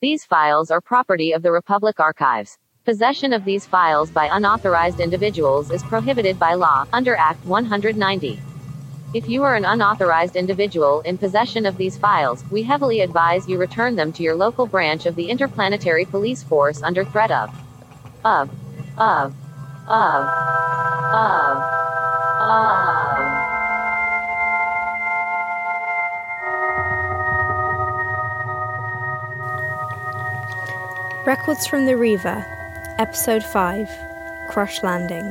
These files are property of the Republic Archives. Possession of these files by unauthorized individuals is prohibited by law, under Act 190. If you are an unauthorized individual in possession of these files, we heavily advise you return them to your local branch of the Interplanetary Police Force under threat of. Of. Of. Of. Of. Of. Records from the Reaver, Episode 5 Crush Landing.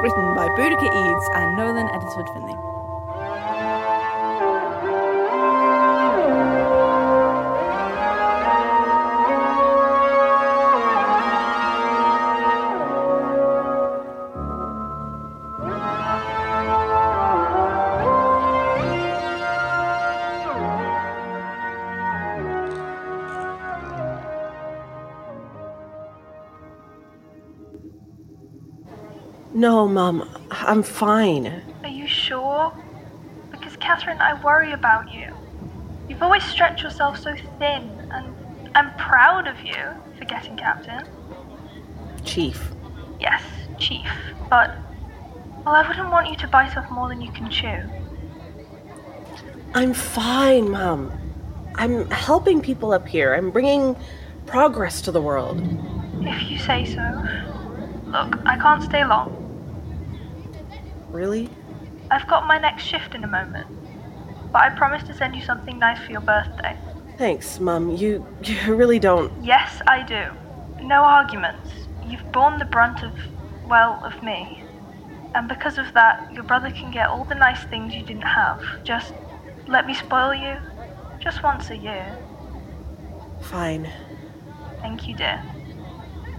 Written by Boudicca Eades and Nolan Eddisford Finlay. No, Mom, I'm fine. Are you sure? Because, Catherine, I worry about you. You've always stretched yourself so thin, and I'm proud of you for getting captain. Chief. Yes, Chief, but, well, I wouldn't want you to bite off more than you can chew. I'm fine, Mom. I'm helping people up here. I'm bringing progress to the world. If you say so. Look, I can't stay long. Really? I've got my next shift in a moment, but I promised to send you something nice for your birthday. Thanks, Mom. You, you really don't. Yes, I do. No arguments. You've borne the brunt of, well, of me. And because of that, your brother can get all the nice things you didn't have. Just let me spoil you. Just once a year. Fine. Thank you, dear.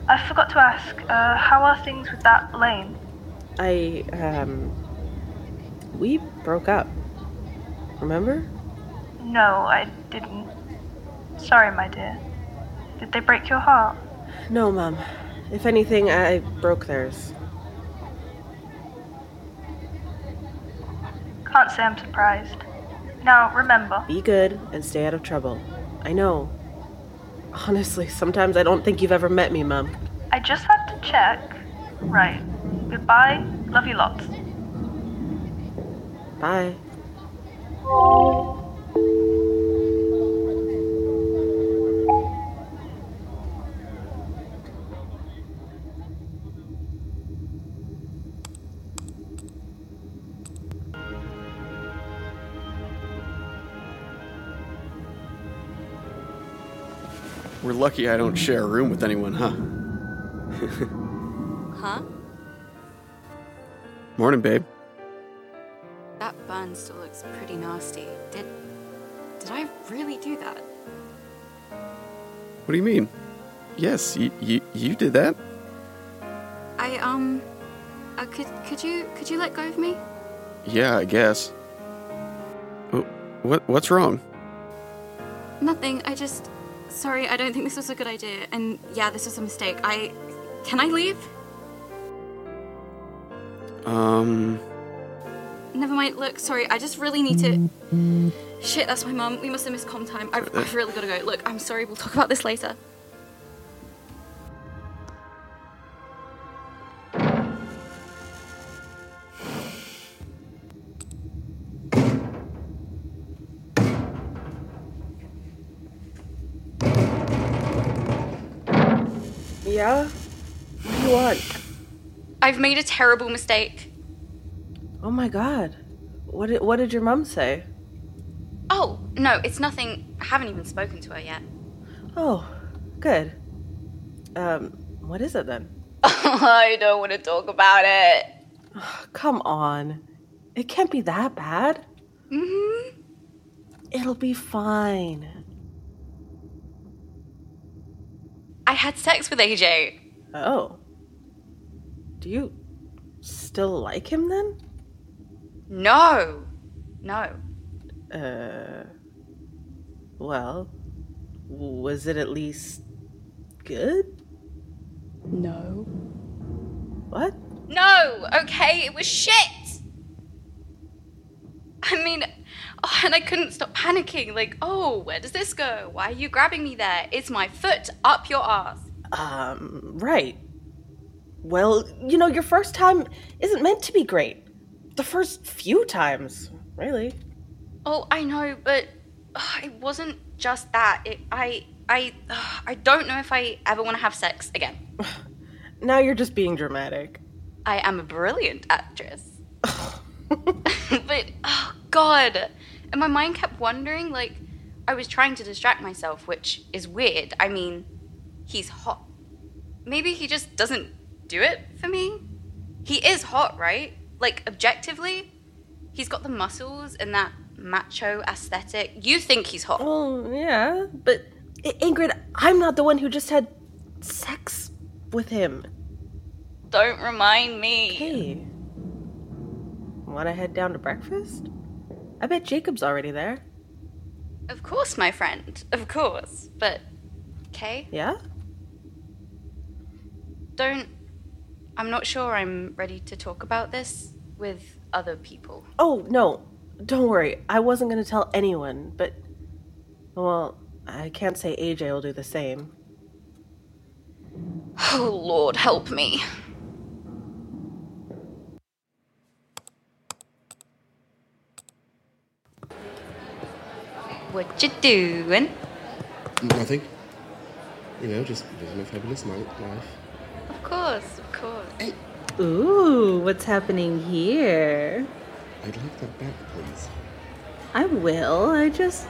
I forgot to ask, uh, how are things with that Laine? I, um. We broke up. Remember? No, I didn't. Sorry, my dear. Did they break your heart? No, Mom. If anything, I broke theirs. Can't say I'm surprised. Now, remember, Be good and stay out of trouble. I know. Honestly, sometimes I don't think you've ever met me, Mom. I just had to check. Right. Goodbye. Love you lots. Bye. We're lucky I don't share a room with anyone, huh? Huh? Morning, babe. That bun still looks pretty nasty. Did did I really do that? What do you mean? Yes, you you, you did that? I um uh, could could you could you let go of me? Yeah, I guess. Oh, what what's wrong? Nothing. I just sorry, I don't think this was a good idea. And yeah, this was a mistake. I can I leave? Um, Never mind. Look, sorry. I just really need to. Shit, that's my mum. We must have missed com time. I've, I've really got to go. Look, I'm sorry. We'll talk about this later. Yeah? What do you want? I've made a terrible mistake. Oh my god. What did, what did your mom say? Oh no, it's nothing. I haven't even spoken to her yet. Oh, good. Um, what is it then? I don't want to talk about it. Come on. It can't be that bad. hmm It'll be fine. I had sex with AJ. Oh. Do you still like him then? No. No. Uh. Well, was it at least good? No. What? No, okay, it was shit. I mean, oh, and I couldn't stop panicking. Like, oh, where does this go? Why are you grabbing me there? It's my foot up your ass. Um, right. Well, you know, your first time isn't meant to be great. The first few times, really. Oh, I know, but uh, it wasn't just that. It, I, I, I don't know if I ever want to have sex again. Now you're just being dramatic. I am a brilliant actress. but oh god, and my mind kept wondering. Like, I was trying to distract myself, which is weird. I mean, he's hot. Maybe he just doesn't do it for me. He is hot, right? Like objectively, he's got the muscles and that macho aesthetic. You think he's hot? Well, yeah, but Ingrid, I'm not the one who just had sex with him. Don't remind me. Hey, want to head down to breakfast? I bet Jacob's already there. Of course, my friend. Of course. But, Kay? Yeah? don't. I'm not sure I'm ready to talk about this with other people. Oh, no. Don't worry. I wasn't going to tell anyone, but. Well, I can't say AJ will do the same. Oh, Lord, help me. What you doing? Nothing. You know, just living a fabulous night life. Of course, of course. Ooh, what's happening here? I'd like that back, please. I will. I just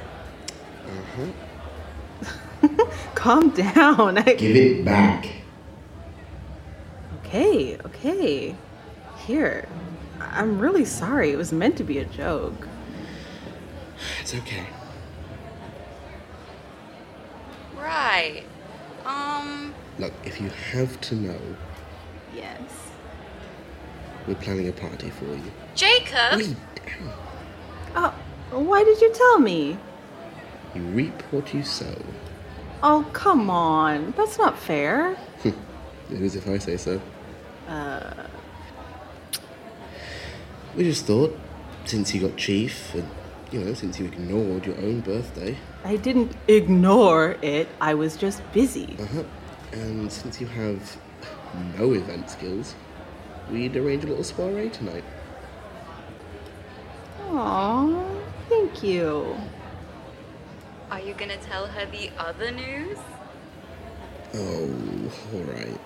Uh-huh. calm down. I... Give it back. Okay, okay. Here. I'm really sorry. It was meant to be a joke. It's okay. Right. Um, Look, if you have to know, Yes. we're planning a party for you. Jacob! Wait, Oh, why did you tell me? you reap what you sow. Oh, come on. That's not fair. It is if I say so. Uh, We just thought, since you got chief, and you know, since you ignored your own birthday, I didn't ignore it. I was just busy. uh-huh, and since you have no event skills, we'd arrange a little soiree tonight. Aw, thank you. Are you gonna tell her the other news? Oh, all right.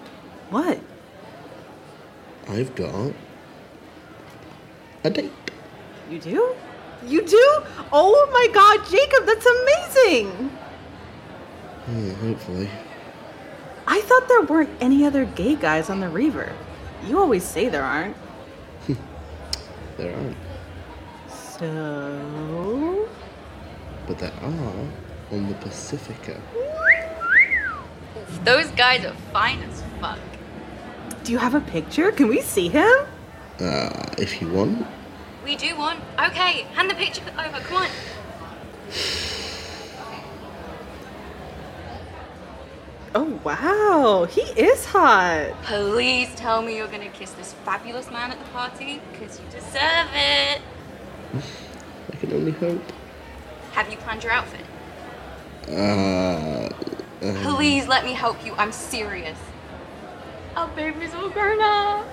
What? I've got a date. You do? You do? Oh my god, Jacob, that's amazing! Hmm, hopefully. I thought there weren't any other gay guys on the Reaver. You always say there aren't. There aren't, So. but there are on the Pacifica. Those guys are fine as fuck. Do you have a picture? Can we see him? Uh, if you want. We do want. Okay, hand the picture over, come on. Oh wow, he is hot. Please tell me you're gonna kiss this fabulous man at the party, because you deserve it. I can only hope. Have you planned your outfit? Uh, um, Please let me help you. I'm serious. Our baby's all grown up.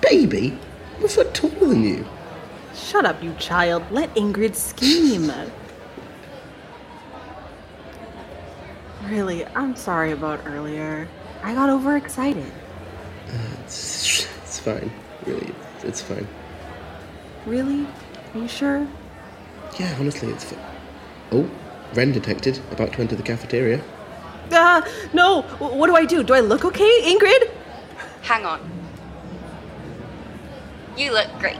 baby, I'm a foot taller than you. Shut up, you child. Let Ingrid scheme. Really, I'm sorry about earlier. I got overexcited. It's, it's fine. Really, it's, it's fine. Really? Are you sure? Yeah, honestly, it's fine. Oh, Wren detected. About to enter the cafeteria. Ah, no. W- What do I do? Do I look okay, Ingrid? Hang on. You look great.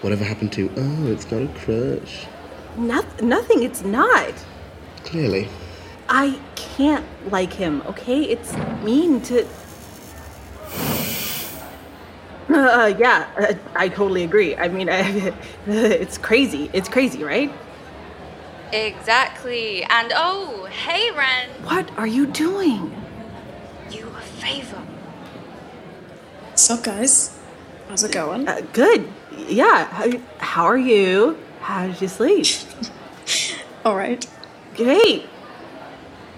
Whatever happened to? Oh, it's not a crush. Noth- nothing. It's not. Clearly. I can't like him, okay? It's mean to. Uh, yeah, uh, I totally agree. I mean, it's crazy. It's crazy, right? Exactly. And oh, hey, Wren. What are you doing? You a favor. What's up, guys? How's it going? Uh, good. Yeah. How, how are you? How did you sleep? All right. Great.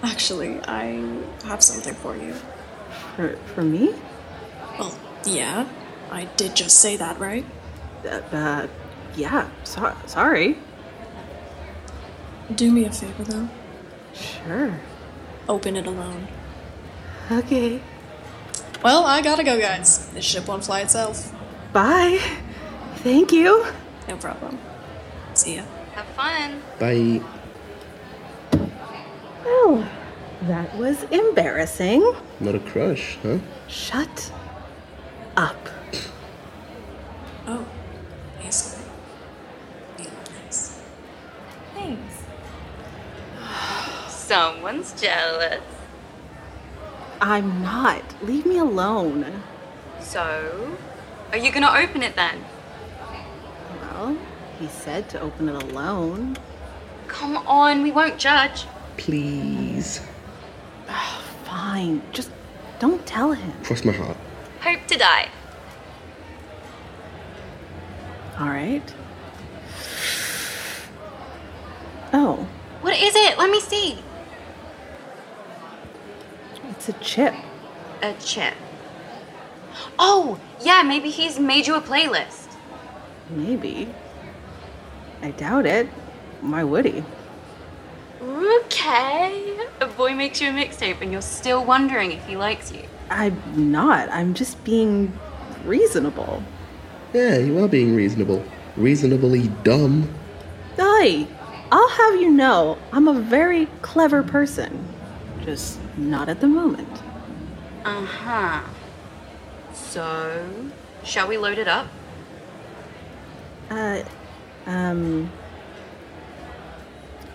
Actually, I have something for you. For, for me? Well, yeah. I did just say that, right? Uh, uh yeah. So- sorry. Do me a favor, though. Sure. Open it alone. Okay. Well, I gotta go, guys. This ship won't fly itself. Bye. Thank you. No problem. See ya. Have fun. Bye. Well, that was embarrassing. Not a crush, huh? Shut up. Oh, he's You look nice. Thanks. Someone's jealous. I'm not. Leave me alone. So, are you gonna open it then? Well, he said to open it alone. Come on, we won't judge. Please. Oh, Fine. Just don't tell him. Cross my heart. Hope to die. All right. Oh, What is it? Let me see. it's a chip. A chip. Oh, yeah, maybe he's made you a playlist. Maybe. I doubt it. Why would he? Okay. A boy makes you a mixtape and you're still wondering if he likes you. I'm not. I'm just being reasonable. Yeah, you are being reasonable. Reasonably dumb. Hey, I'll have you know, I'm a very clever person. Just not at the moment. Uh huh. So, shall we load it up? Uh, um.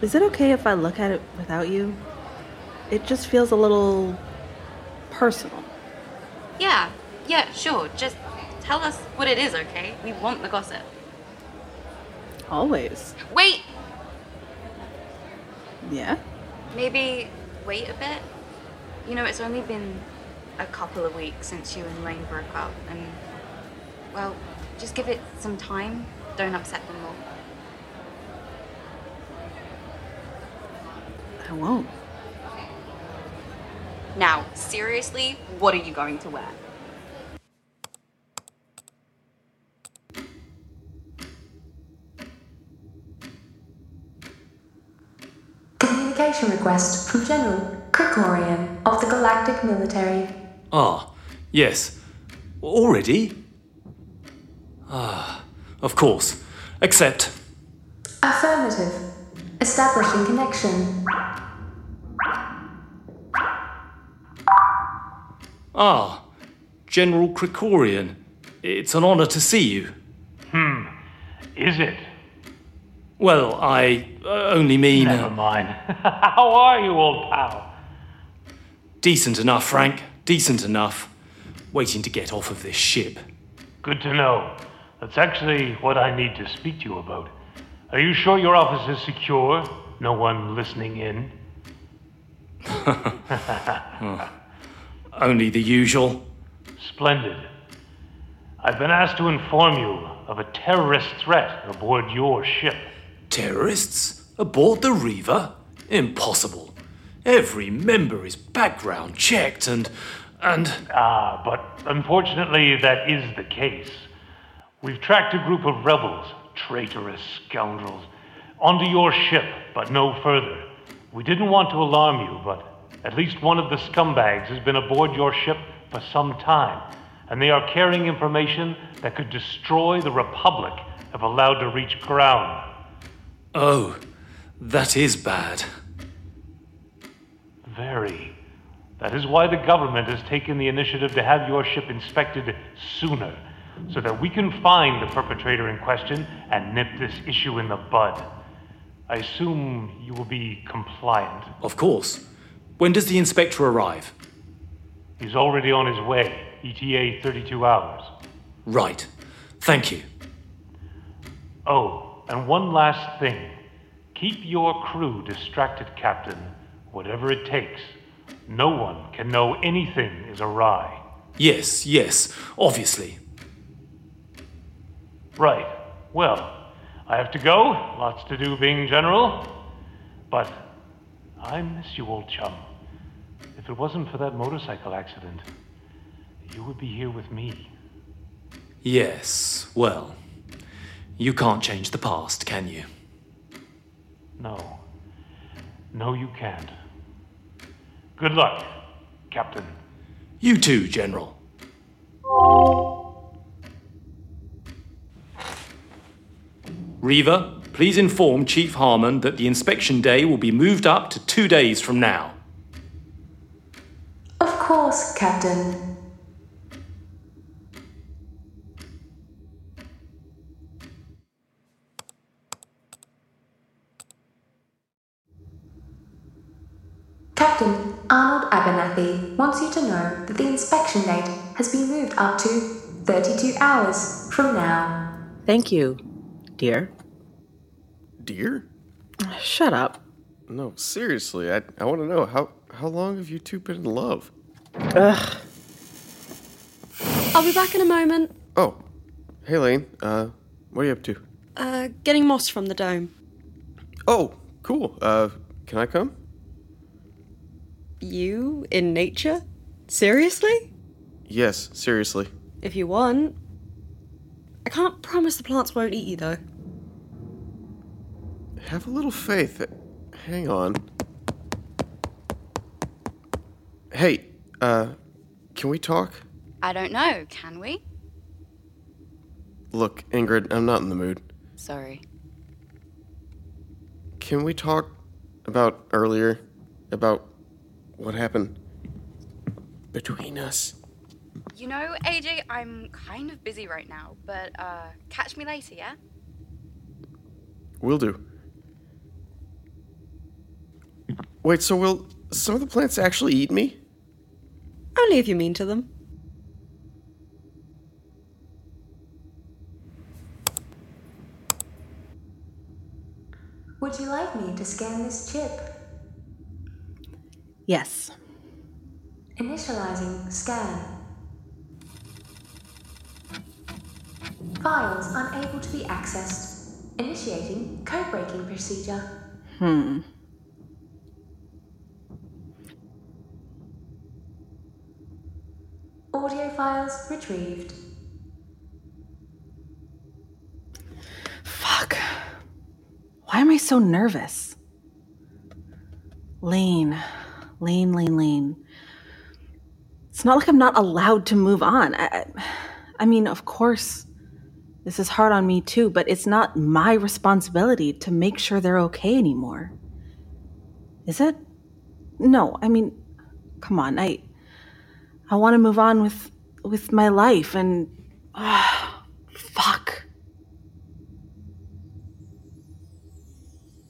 Is it okay if I look at it without you? It just feels a little personal. Yeah, yeah, sure. Just tell us what it is, okay? We want the gossip. Always. Wait! Yeah? Maybe wait a bit? You know, it's only been a couple of weeks since you and Laine broke up, and, well, just give it some time. Don't upset them all. I won't. Now, seriously, what are you going to wear? Communication request from General Krikorian of the Galactic Military. Ah, yes. Already? Ah, of course. Accept. Affirmative. Establishing connection. Ah, General Krikorian. It's an honor to see you. Hmm. Is it? Well, I uh, only mean. Never mind. How are you, old pal? Decent enough, Frank. Decent enough. Waiting to get off of this ship. Good to know. That's actually what I need to speak to you about. Are you sure your office is secure? No one listening in? Only the usual. Splendid. I've been asked to inform you of a terrorist threat aboard your ship. Terrorists? Aboard the Reaver? Impossible. Every member is background checked and. and. Ah, but unfortunately, that is the case. We've tracked a group of rebels, traitorous scoundrels, onto your ship, but no further. We didn't want to alarm you, but at least one of the scumbags has been aboard your ship for some time, and they are carrying information that could destroy the Republic if allowed to reach ground. Oh, that is bad. Very. That is why the government has taken the initiative to have your ship inspected sooner, so that we can find the perpetrator in question and nip this issue in the bud. I assume you will be compliant. Of course. When does the inspector arrive? He's already on his way. ETA 32 hours. Right. Thank you. Oh, and one last thing. Keep your crew distracted, Captain, whatever it takes. No one can know anything is awry. Yes, yes, obviously. Right. Well, I have to go. Lots to do being general. But I miss you, old chum. If it wasn't for that motorcycle accident, you would be here with me. Yes, well, you can't change the past, can you? No. No, you can't. Good luck, Captain. You too, General. Reaver, please inform Chief Harmon that the inspection day will be moved up to two days from now. Of course, Captain. Captain Arnold Abernathy wants you to know that the inspection date has been moved up to 32 hours from now. Thank you, dear. Dear? Shut up. No, seriously, I, I want to know how, how long have you two been in love? Ugh. I'll be back in a moment. Oh, hey Laine, uh, what are you up to? Uh, getting moss from the dome. Oh, cool. Uh, can I come? You in nature? Seriously? Yes, seriously. If you want. I can't promise the plants won't eat you though. Have a little faith. Hang on. Hey, uh, can we talk? I don't know, can we? Look, Ingrid, I'm not in the mood. Sorry. Can we talk about earlier? About what happened between us? You know, AJ, I'm kind of busy right now, but uh, catch me later, yeah? Will do. Wait, so will some of the plants actually eat me? Only if you mean to them. Would you like me to scan this chip? Yes. Initializing scan. Files unable to be accessed. Initiating code breaking procedure. Hmm. Audio retrieved. Fuck. Why am I so nervous? Laine. Laine, Laine, Laine. It's not like I'm not allowed to move on. I- I mean, of course, this is hard on me too, but it's not my responsibility to make sure they're okay anymore. Is it? No, I mean, come on. I I want to move on with with my life and ah, fuck.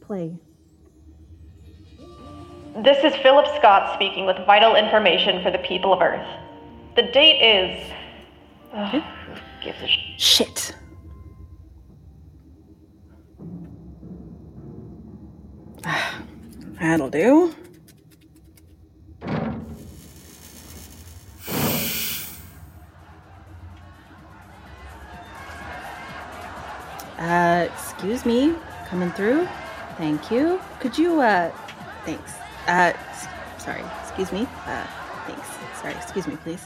Play. This is Philip Scott speaking with vital information for the people of Earth. The date is. Ugh, who gives a sh- Shit. That'll do. Excuse me, coming through. Thank you. Could you, uh, thanks. Uh, s- sorry, excuse me. Uh, thanks. Sorry, excuse me, please.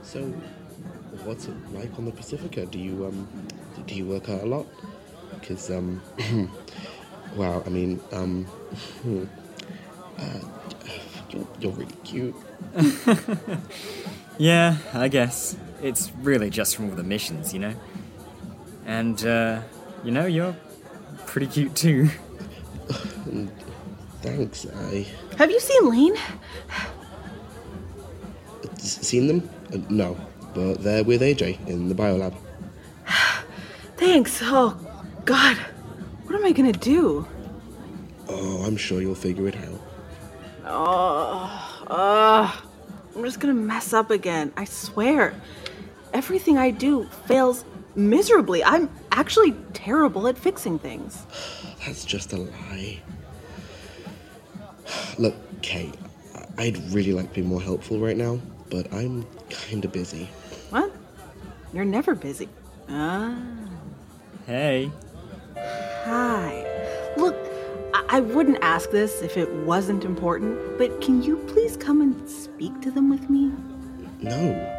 So, what's it like on the Pacifica? Do you um, do you work out a lot? Because um, wow, I mean um, uh, you're, you're really cute. Yeah, I guess. It's really just from all the missions, you know? And, uh, you know, you're pretty cute too. Thanks. I Have you seen Laine? s- seen them? Uh, no, but they're with AJ in the biolab. Thanks. Oh, God. What am I gonna do? Oh, I'm sure you'll figure it out. Oh, uh, I'm just gonna mess up again. I swear. Everything I do fails miserably. I'm actually terrible at fixing things. That's just a lie. Look, Kate, I'd really like to be more helpful right now, but I'm kind of busy. What? You're never busy. Ah. Hey. Hi. Look, I-, I wouldn't ask this if it wasn't important, but can you please come and speak to them with me? No,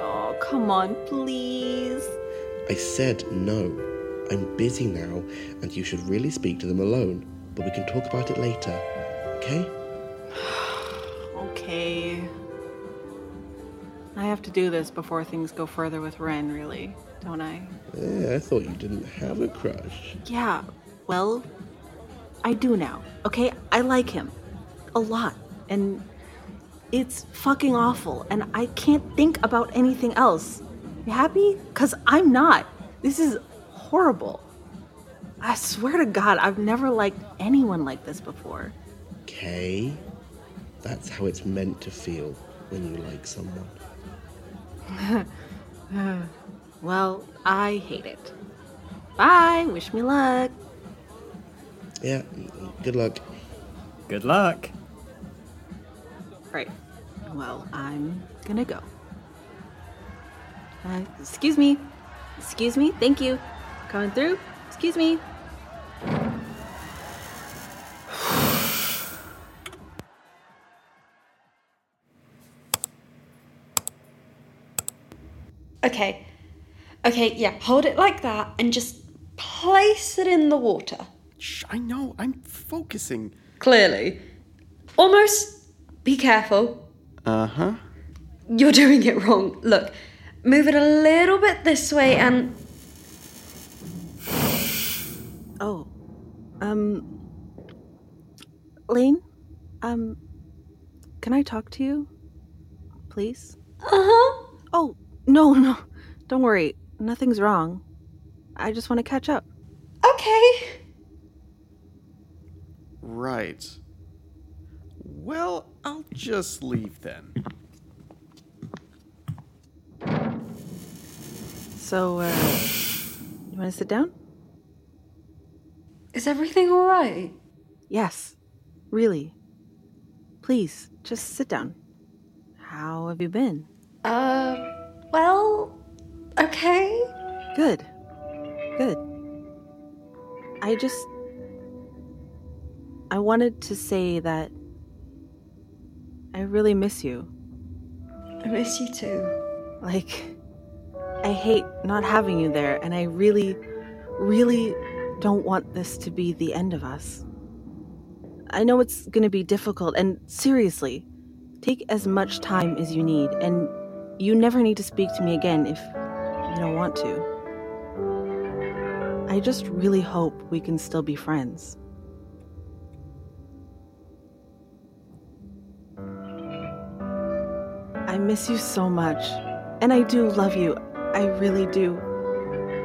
Oh, come on, please. I said no. I'm busy now, and you should really speak to them alone, but we can talk about it later, okay? Okay. I have to do this before things go further with Wren, really, don't I? Yeah, I thought you didn't have a crush. Yeah, well, I do now, okay? I like him. A lot. And it's fucking awful, and I can't think about anything else. You happy? Because I'm not. This is horrible. I swear to God, I've never liked anyone like this before. Okay? That's how it's meant to feel when you like someone. well, I hate it. Bye. Wish me luck. Yeah, good luck. Good luck. Right. Well, I'm gonna go. Uh, excuse me. Excuse me. Thank you. Coming through. Excuse me. Okay. Okay, yeah, hold it like that and just place it in the water. Shh, I know. I'm focusing. Clearly. Almost. Be careful. Uh huh. You're doing it wrong. Look, move it a little bit this way and. Oh. Um. Laine? Um. Can I talk to you? Please? Uh huh. Oh, no, no. Don't worry. Nothing's wrong. I just want to catch up. Okay. Right. Well, I'll just leave then. So, uh. You want to sit down? Is everything alright? Yes. Really. Please, just sit down. How have you been? Uh, well, okay. Good. Good. I just. I wanted to say that. I really miss you. I miss you too. Like, I hate not having you there, and I really, really don't want this to be the end of us. I know it's gonna be difficult, and seriously, take as much time as you need, and you never need to speak to me again if you don't want to. I just really hope we can still be friends. I miss you so much. And I do love you. I really do.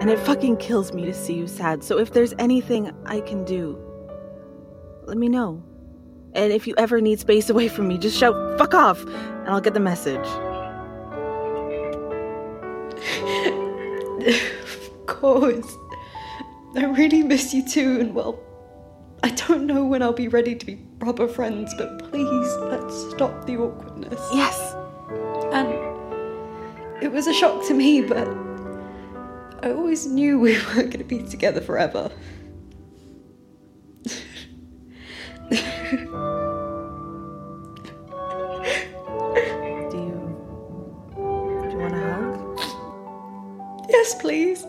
And it fucking kills me to see you sad. So if there's anything I can do, let me know. And if you ever need space away from me, just shout fuck off and I'll get the message. of course. I really miss you too, and well, I don't know when I'll be ready to be proper friends, but please let's stop the awkwardness. Yes. And it was a shock to me, but I always knew we weren't going to be together forever. Do you. Do you want a hug? yes, please.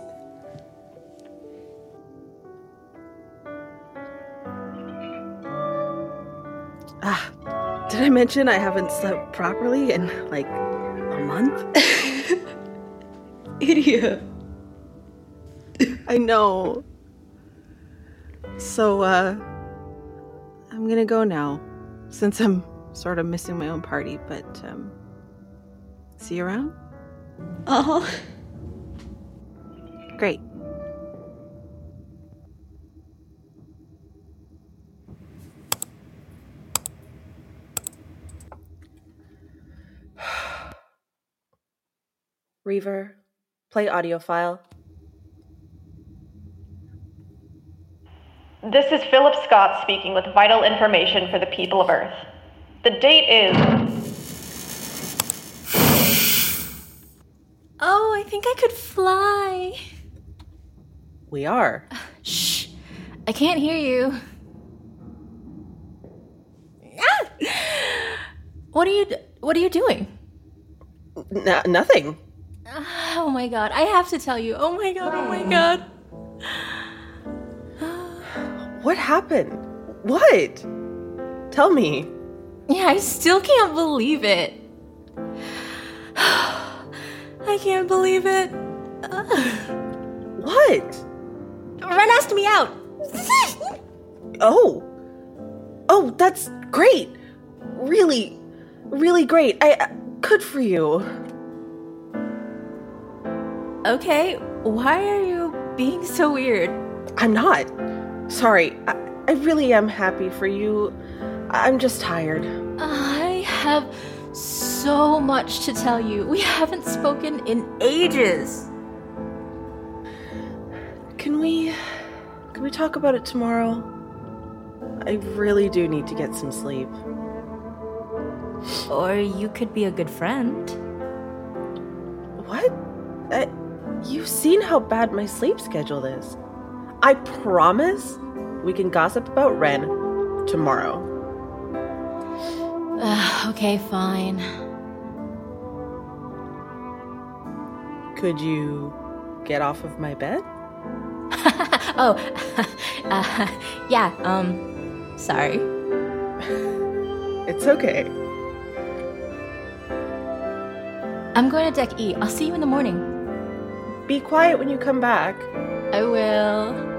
Ah, did I mention I haven't slept properly in like a month? Idiot. I know. So, uh, I'm gonna go now, since I'm sort of missing my own party, but, um, see you around? Huh. Great. Reaver, play audio file. This is Philip Scott speaking with vital information for the people of Earth. The date is. Oh, I think I could fly. We are. Uh, shh. I can't hear you. What are you what are you doing? N- nothing. Oh my god. I have to tell you. Oh my god. Oh my god. What happened? What? Tell me. Yeah, I still can't believe it. I can't believe it. What? Wren asked me out. Oh. Oh, that's great. Really, really great. I uh, good for you. Okay, why are you being so weird? I'm not. Sorry. I, I really am happy for you. I'm just tired. I have so much to tell you. We haven't spoken in ages. Can we can we talk about it tomorrow? I really do need to get some sleep. Or you could be a good friend. What? Uh, you've seen how bad my sleep schedule is. I promise we can gossip about Wren tomorrow. Uh, okay, fine. Could you get off of my bed? oh, uh, yeah, um, sorry. It's okay. I'm going to deck E. I'll see you in the morning. Be quiet when you come back. I will.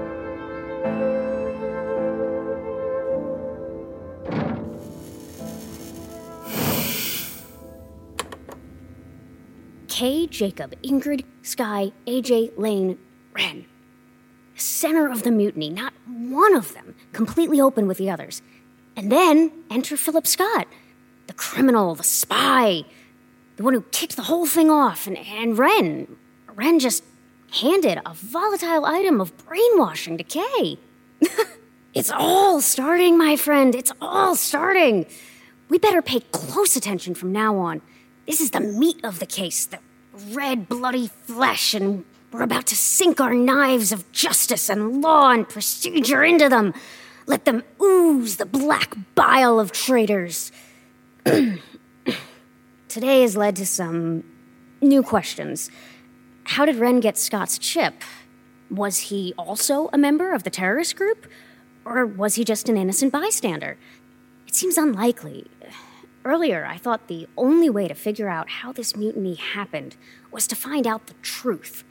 Kay, Jacob, Ingrid, Sky, AJ, Laine, Wren. Center of the mutiny, not one of them completely open with the others. And then enter Philip Scott, the criminal, the spy, the one who kicked the whole thing off. And, and Wren. Wren just handed a volatile item of brainwashing to Kay. it's all starting, my friend. It's all starting. We better pay close attention from now on. This is the meat of the case, the red, bloody flesh, and we're about to sink our knives of justice and law and procedure into them. Let them ooze the black bile of traitors. Today has led to some new questions. How did Wren get Scott's chip? Was he also a member of the terrorist group? Or was he just an innocent bystander? It seems unlikely. Earlier, I thought the only way to figure out how this mutiny happened was to find out the truth.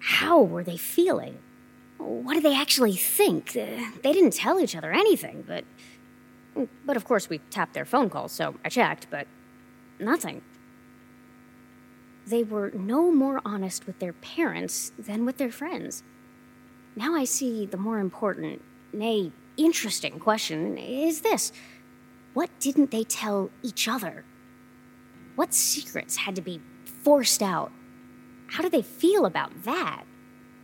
How were they feeling? What did they actually think? They didn't tell each other anything, but. But of course, we tapped their phone calls, so I checked, but nothing. They were no more honest with their parents than with their friends. Now I see the more important, nay, interesting question is this What didn't they tell each other? What secrets had to be forced out? How did they feel about that?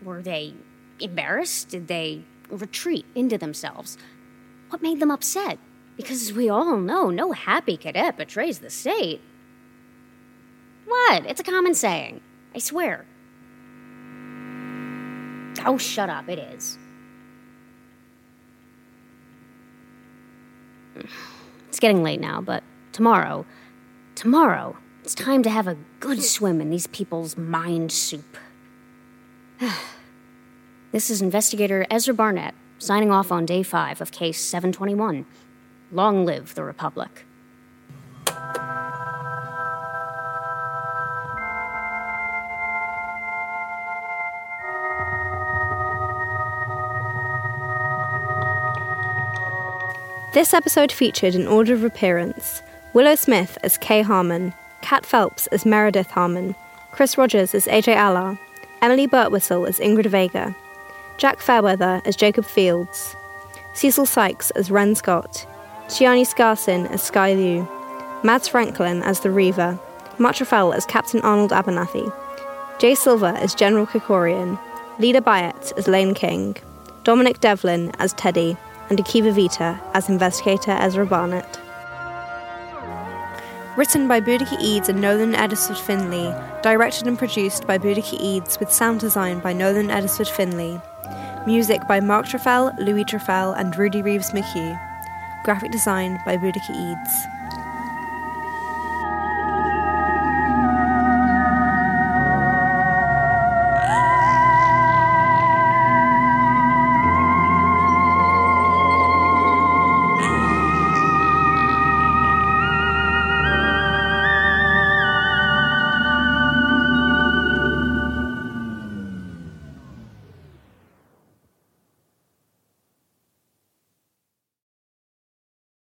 Were they embarrassed? Did they retreat into themselves? What made them upset? Because as we all know, no happy cadet betrays the state. What? It's a common saying. I swear. Oh, shut up. It is. It's getting late now, but tomorrow, tomorrow, it's time to have a good hmm. swim in these people's mind soup. this is investigator Ezra Barnett signing off on day five of case 721. Long live the Republic. This episode featured an order of appearance. Willow Smith as Kay Harmon, Cat Phelps as Meredith Harmon, Chris Rogers as AJ Allard, Emily Birtwistle as Ingrid Vega, Jaq Fairweather as Jacob Fields, Cecil Sykes as Wren Scott, Tianyi Scarrxin as Sky Liu, Mads Franklin as the Reaver, Mark Treffel as Captain Arnold Abernathy, Jay Silver as General Krikorian, Lida Bayat as Laine King, Dominic Devlin as Teddy, and Akiva Vita as Investigator Ezra Barnett. Written by Boudicca Eades and Nolan Eddisford Finlay, directed and produced by Boudicca Eades with sound design by Nolan Eddisford Finlay. Music by Mark Treffel, Louis Treffel, and Rudy Reeves McHugh. Graphic design by Boudicca Eades.